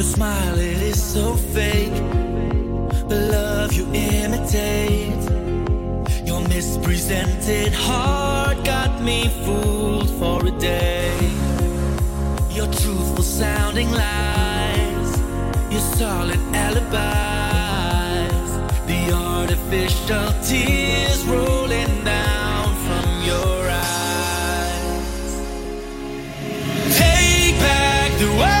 Your smile, it is so fake. The love you imitate. Your mispresented heart got me fooled for a day. Your truthful sounding lies. Your solid alibis. The artificial tears rolling down from your eyes. Take back the world.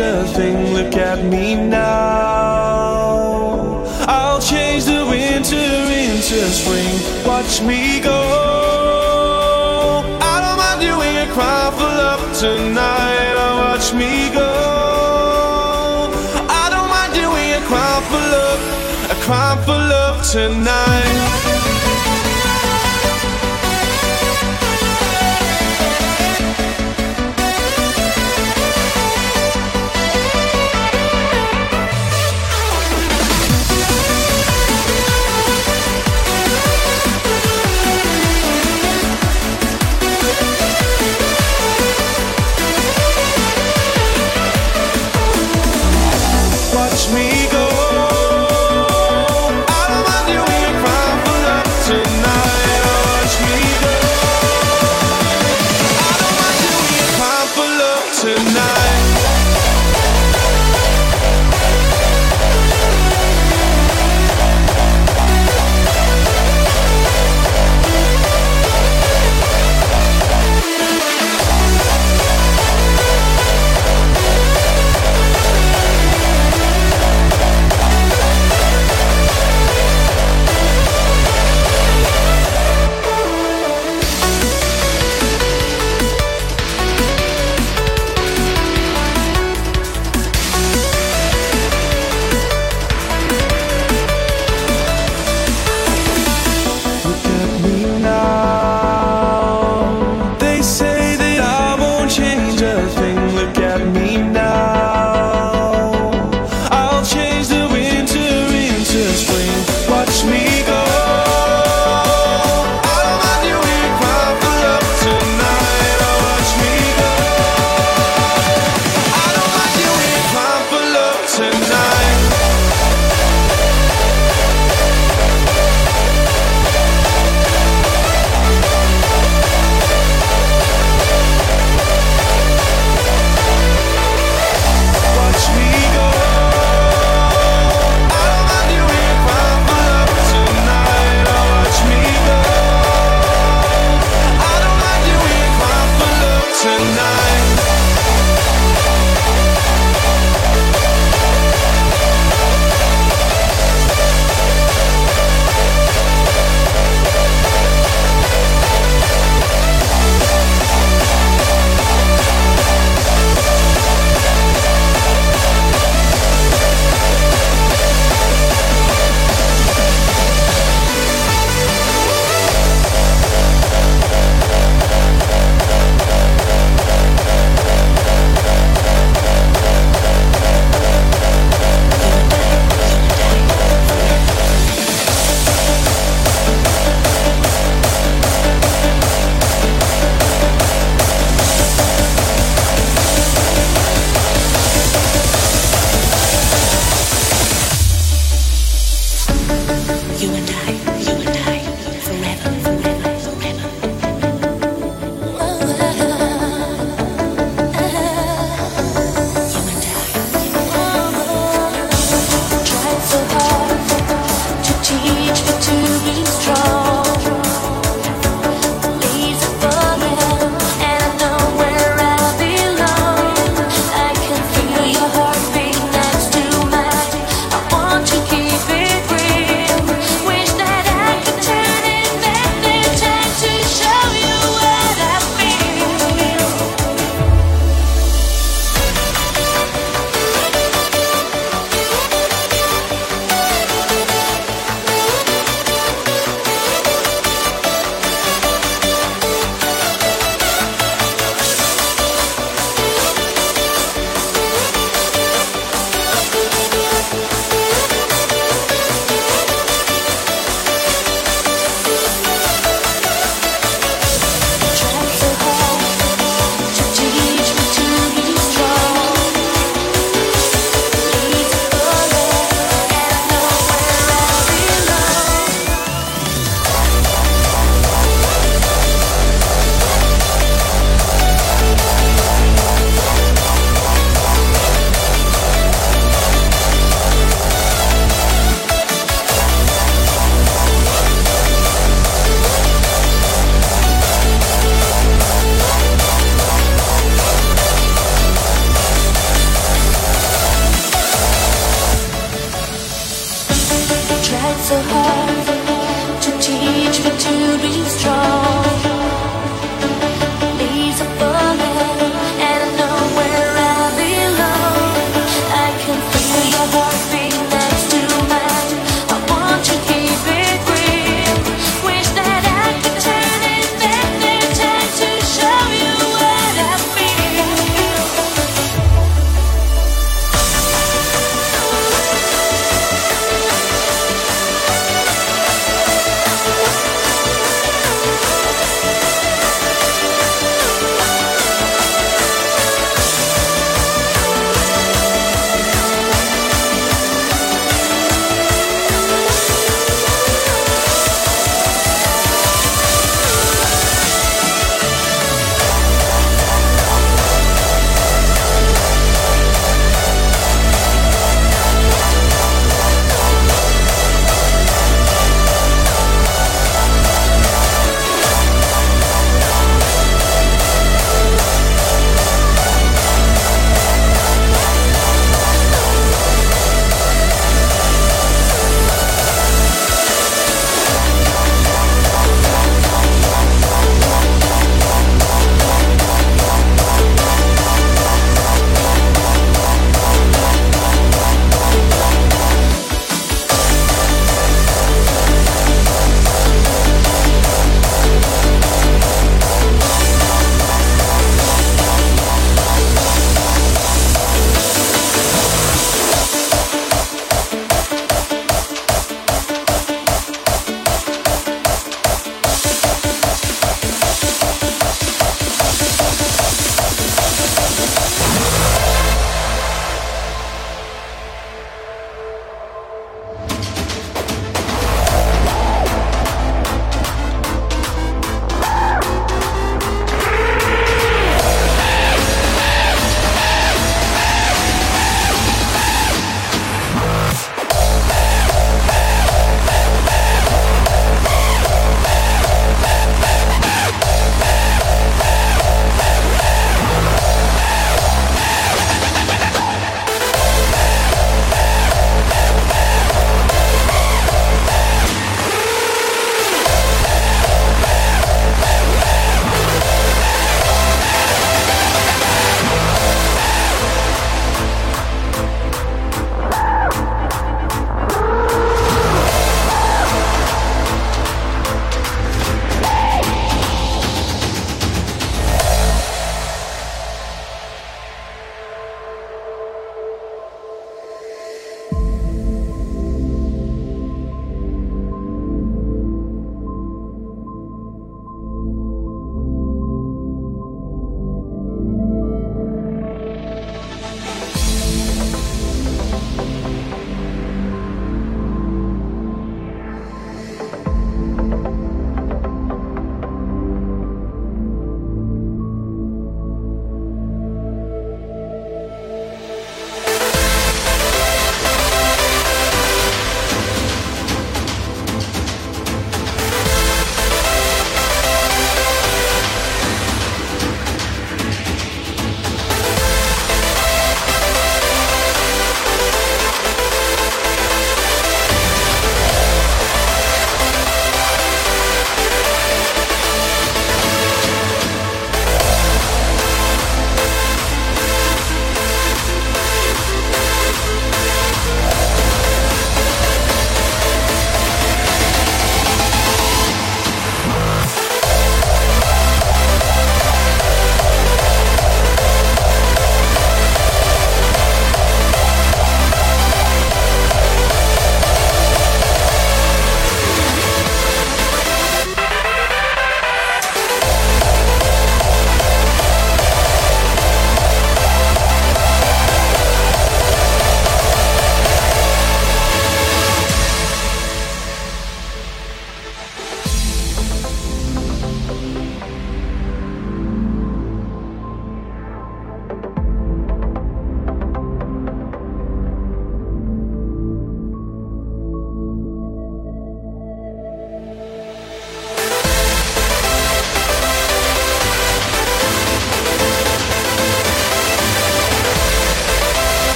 a thing, look at me now. I'll change the winter into spring, watch me go. I don't mind doing a cry for love tonight, oh, watch me go. I don't mind doing a cry for love, a cry for love tonight.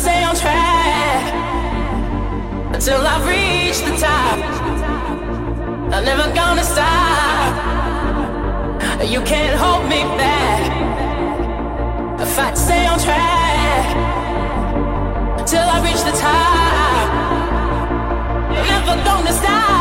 stay on track until I reach the top. I'm never gonna stop. You can't hold me back. If I stay on track until I reach the top, I'm never gonna stop.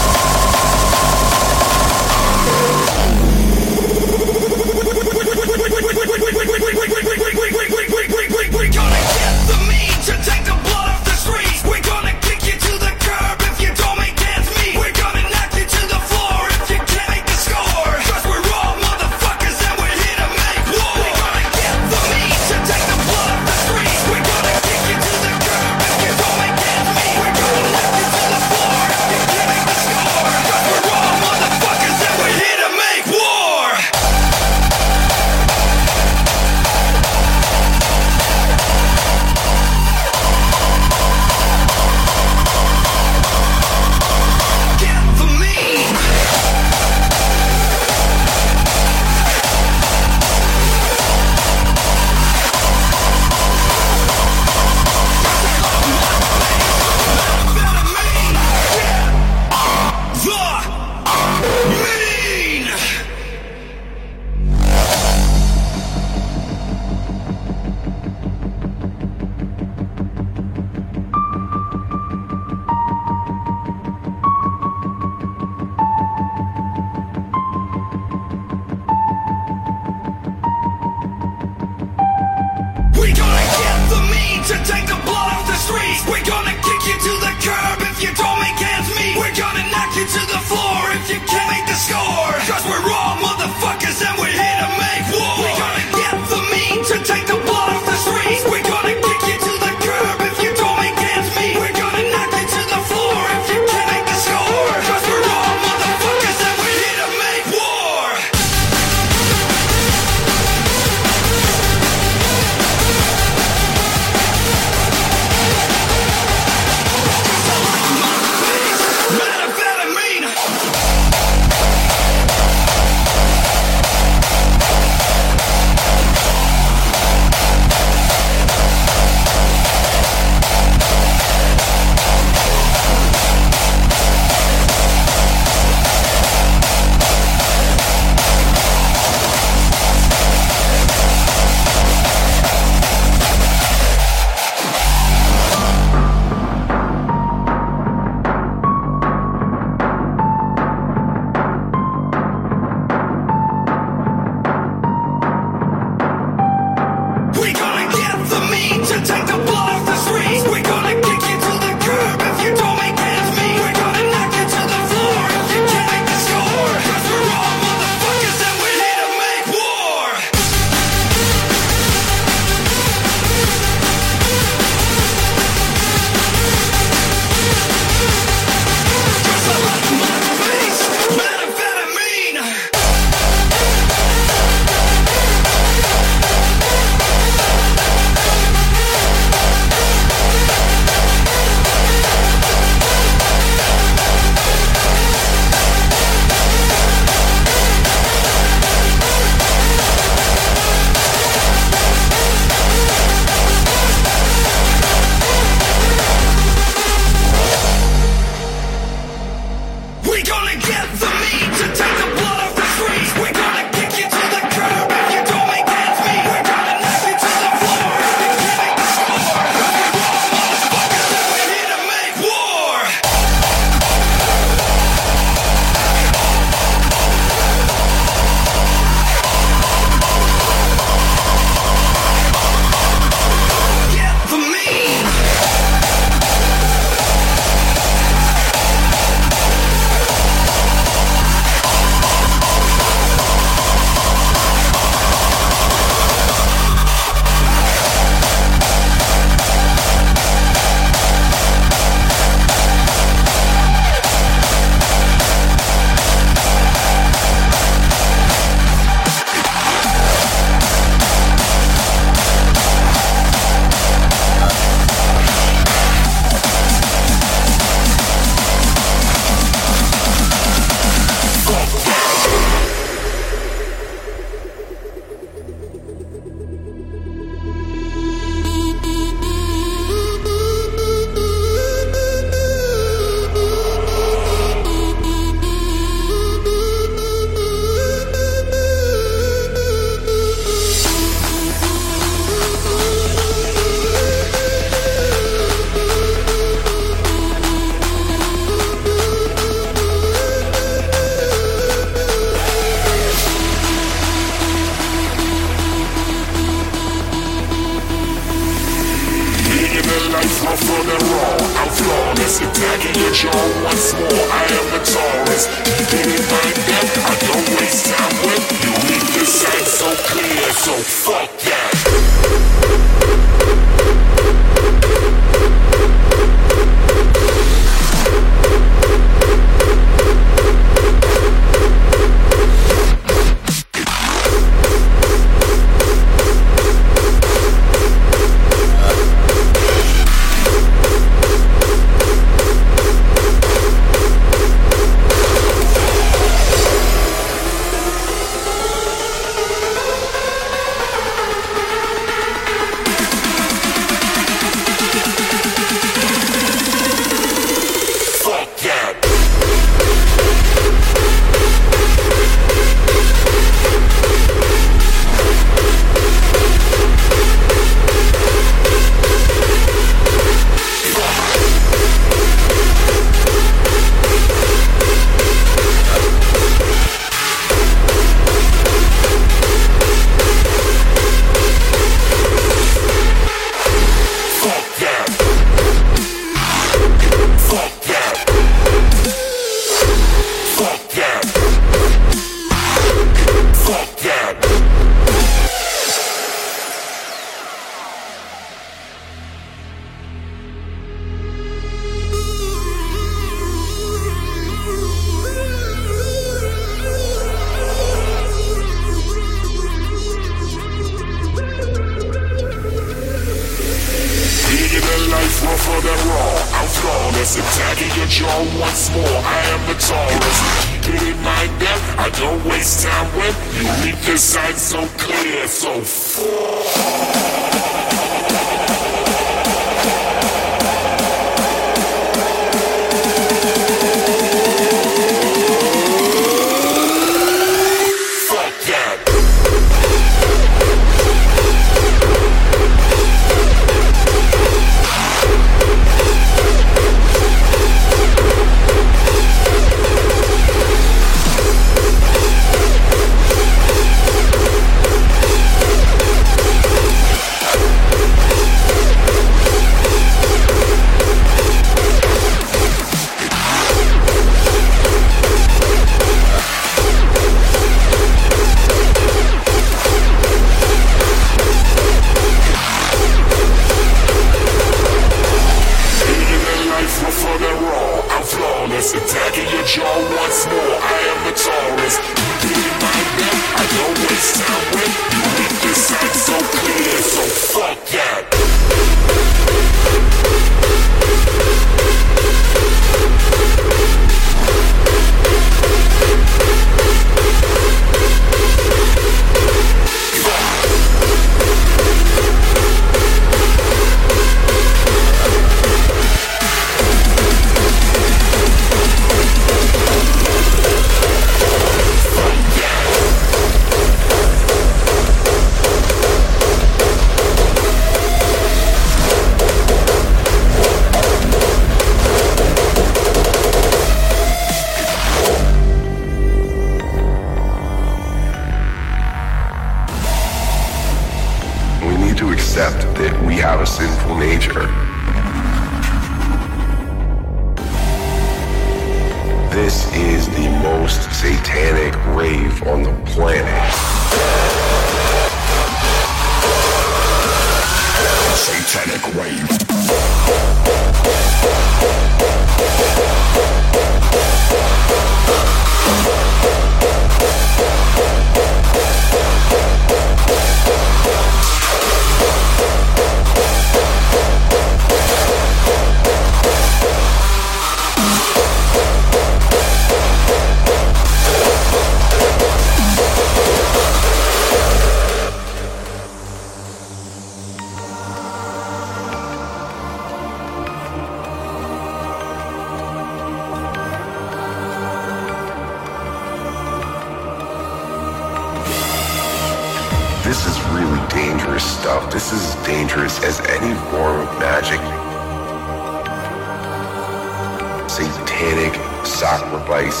satanic sacrifice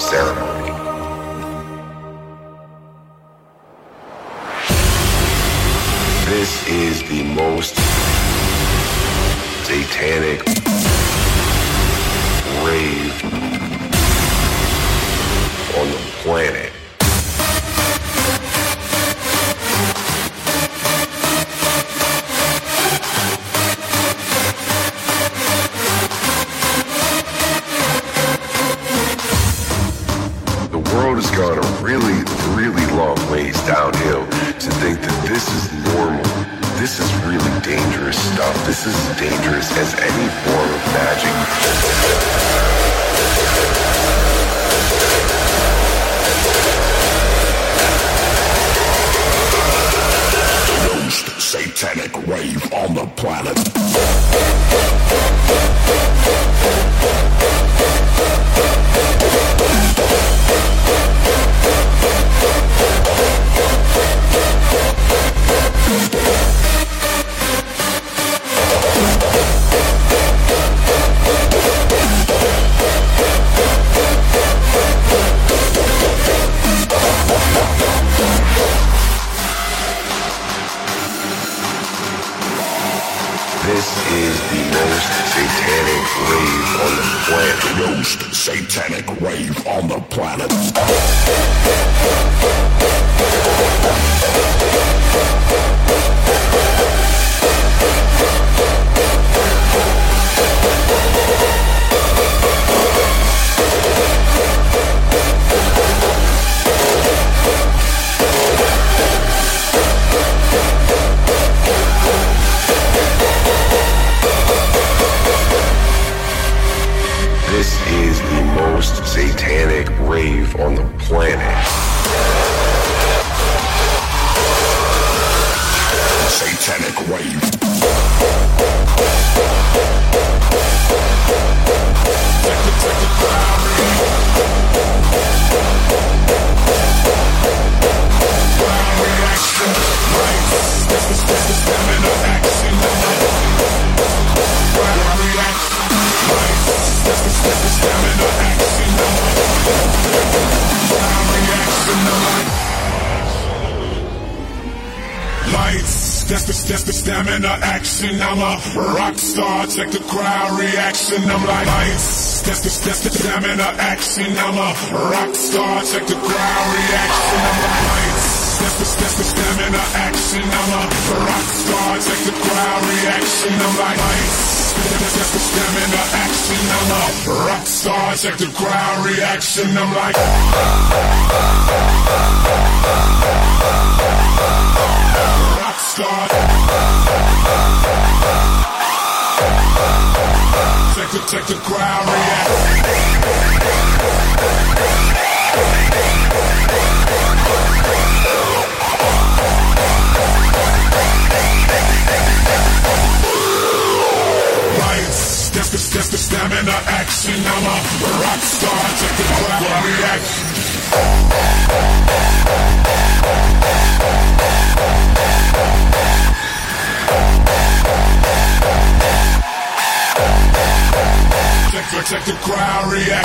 ceremony. This is the most satanic rave on the planet. Action. I'm a rock star, check the crowd reaction. I'm like lights, that's the, that's the stamina action. I'm a rock star, check the crowd reaction. I'm like lights, that's the, that's the stamina action. I'm a rock star, check the crowd reaction. I'm like lights. That's the stamina action. I'm a rock star. Check the crowd reaction. I'm like rock crowd reaction. Lights, that's the that's the stamina action. I'm a rock star. Check the crowd reaction. Check the crowd reaction.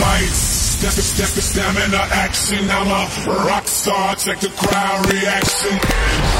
Lights, the, that's the stamina action. I'm a rock star. Check the crowd reaction.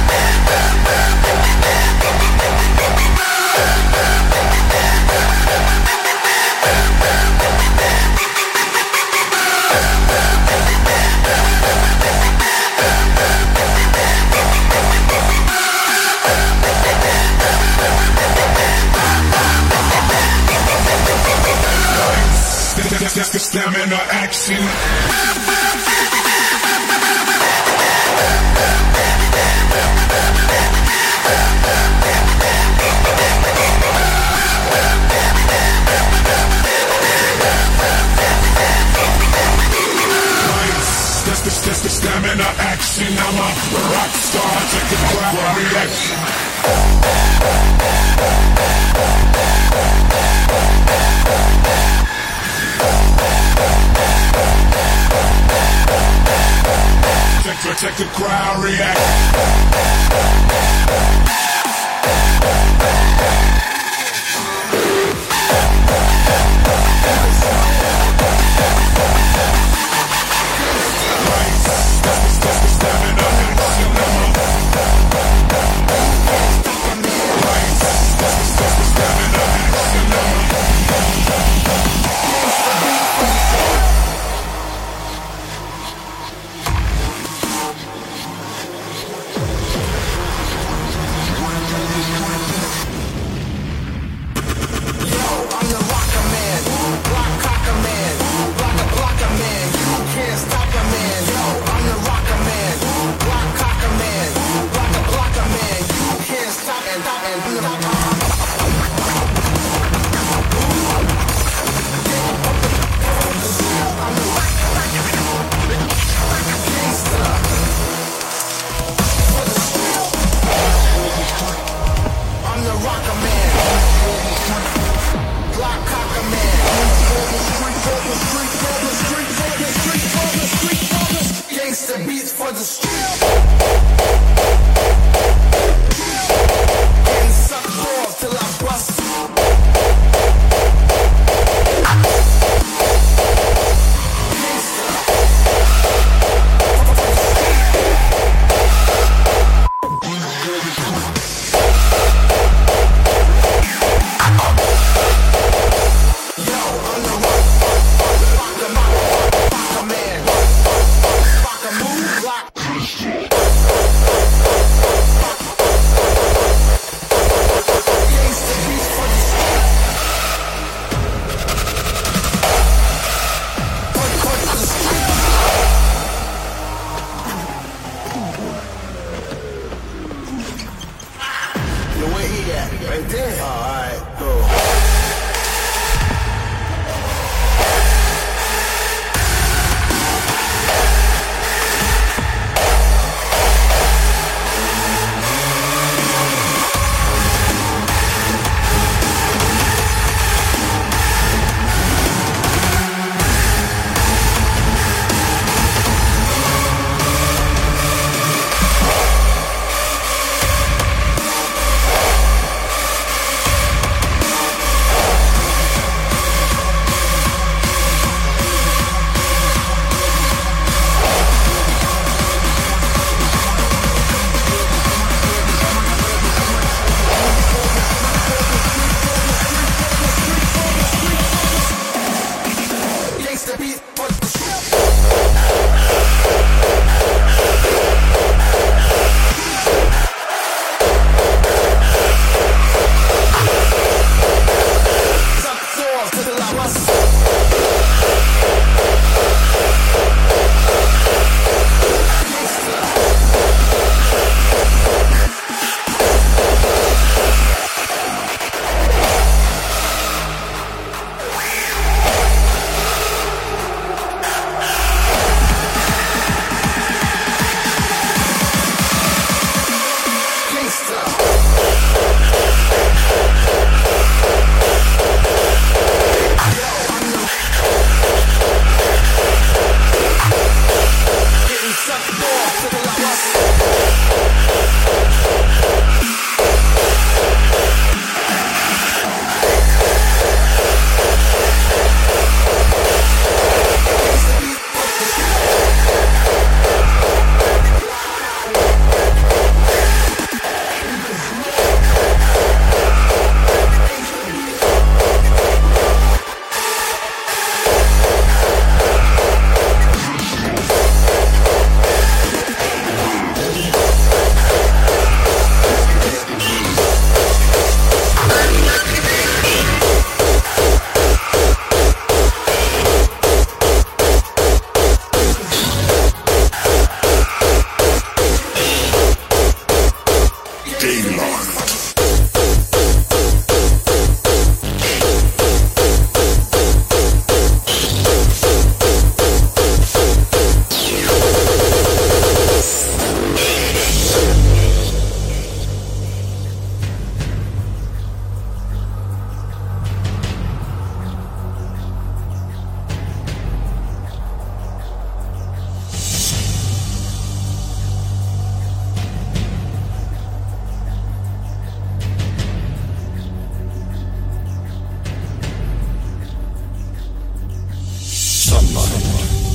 That's, the stamina action. The, the action. I'm a rock star. Check the crowd reaction. Protect check, the crowd react.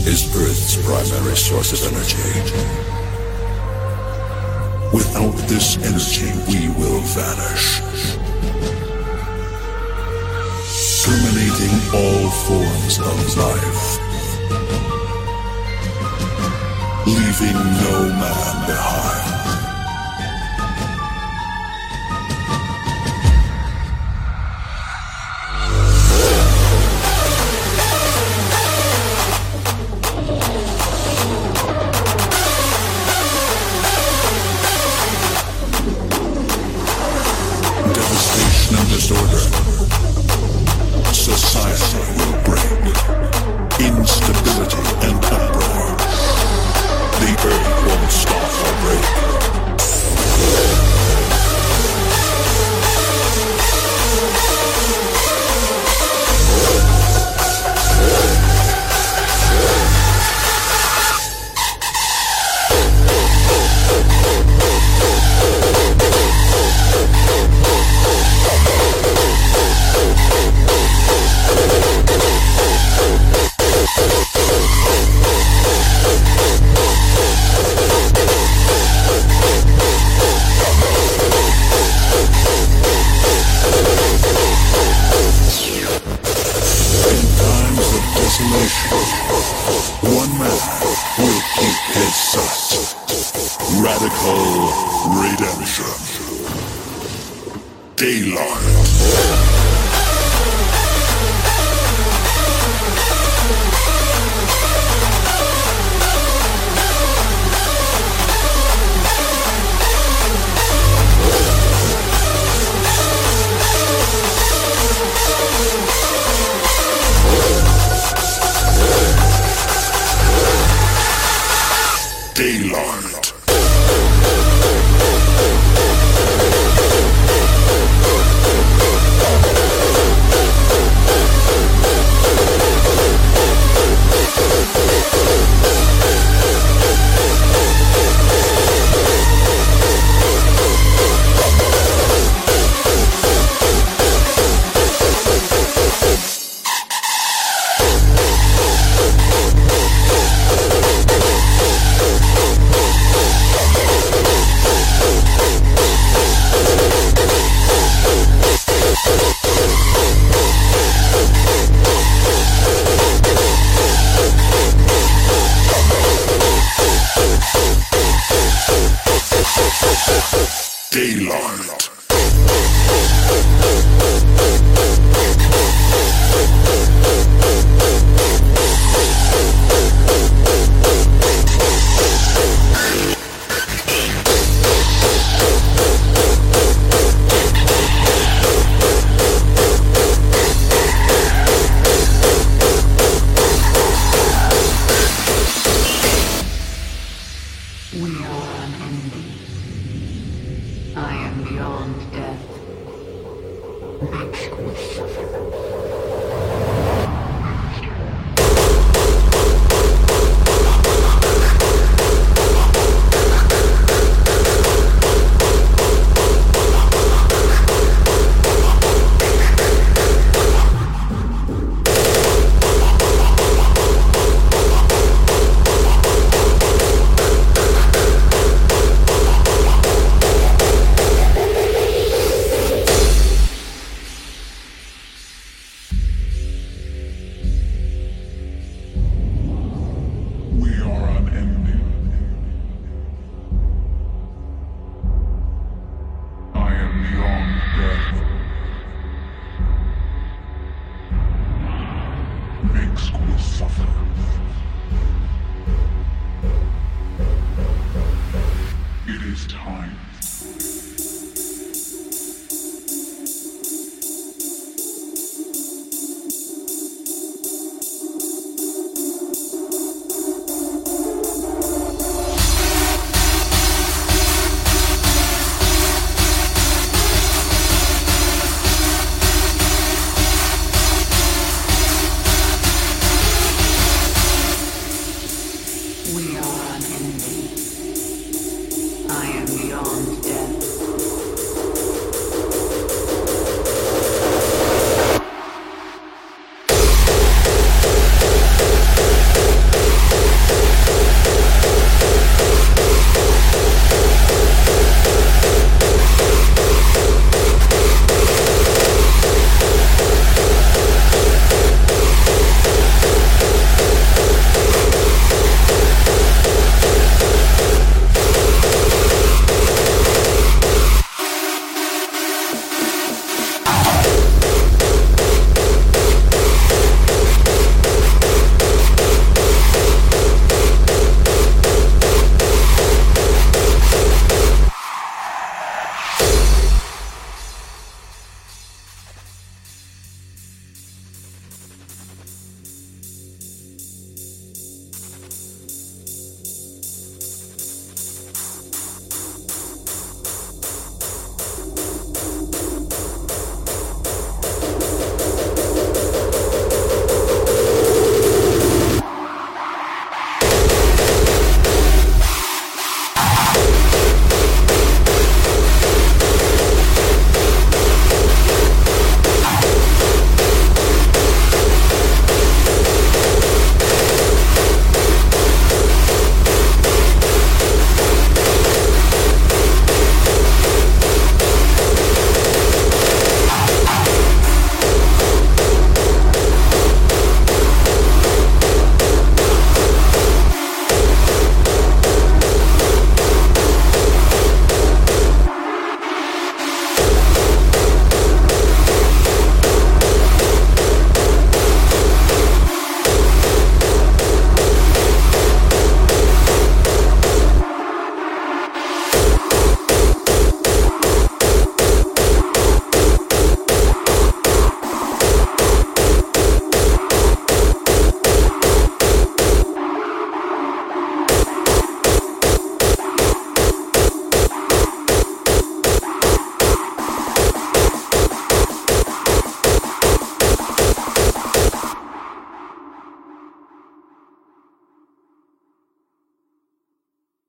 is Earth's primary source of energy. Without this energy, we will vanish, terminating all forms of life, leaving no man behind.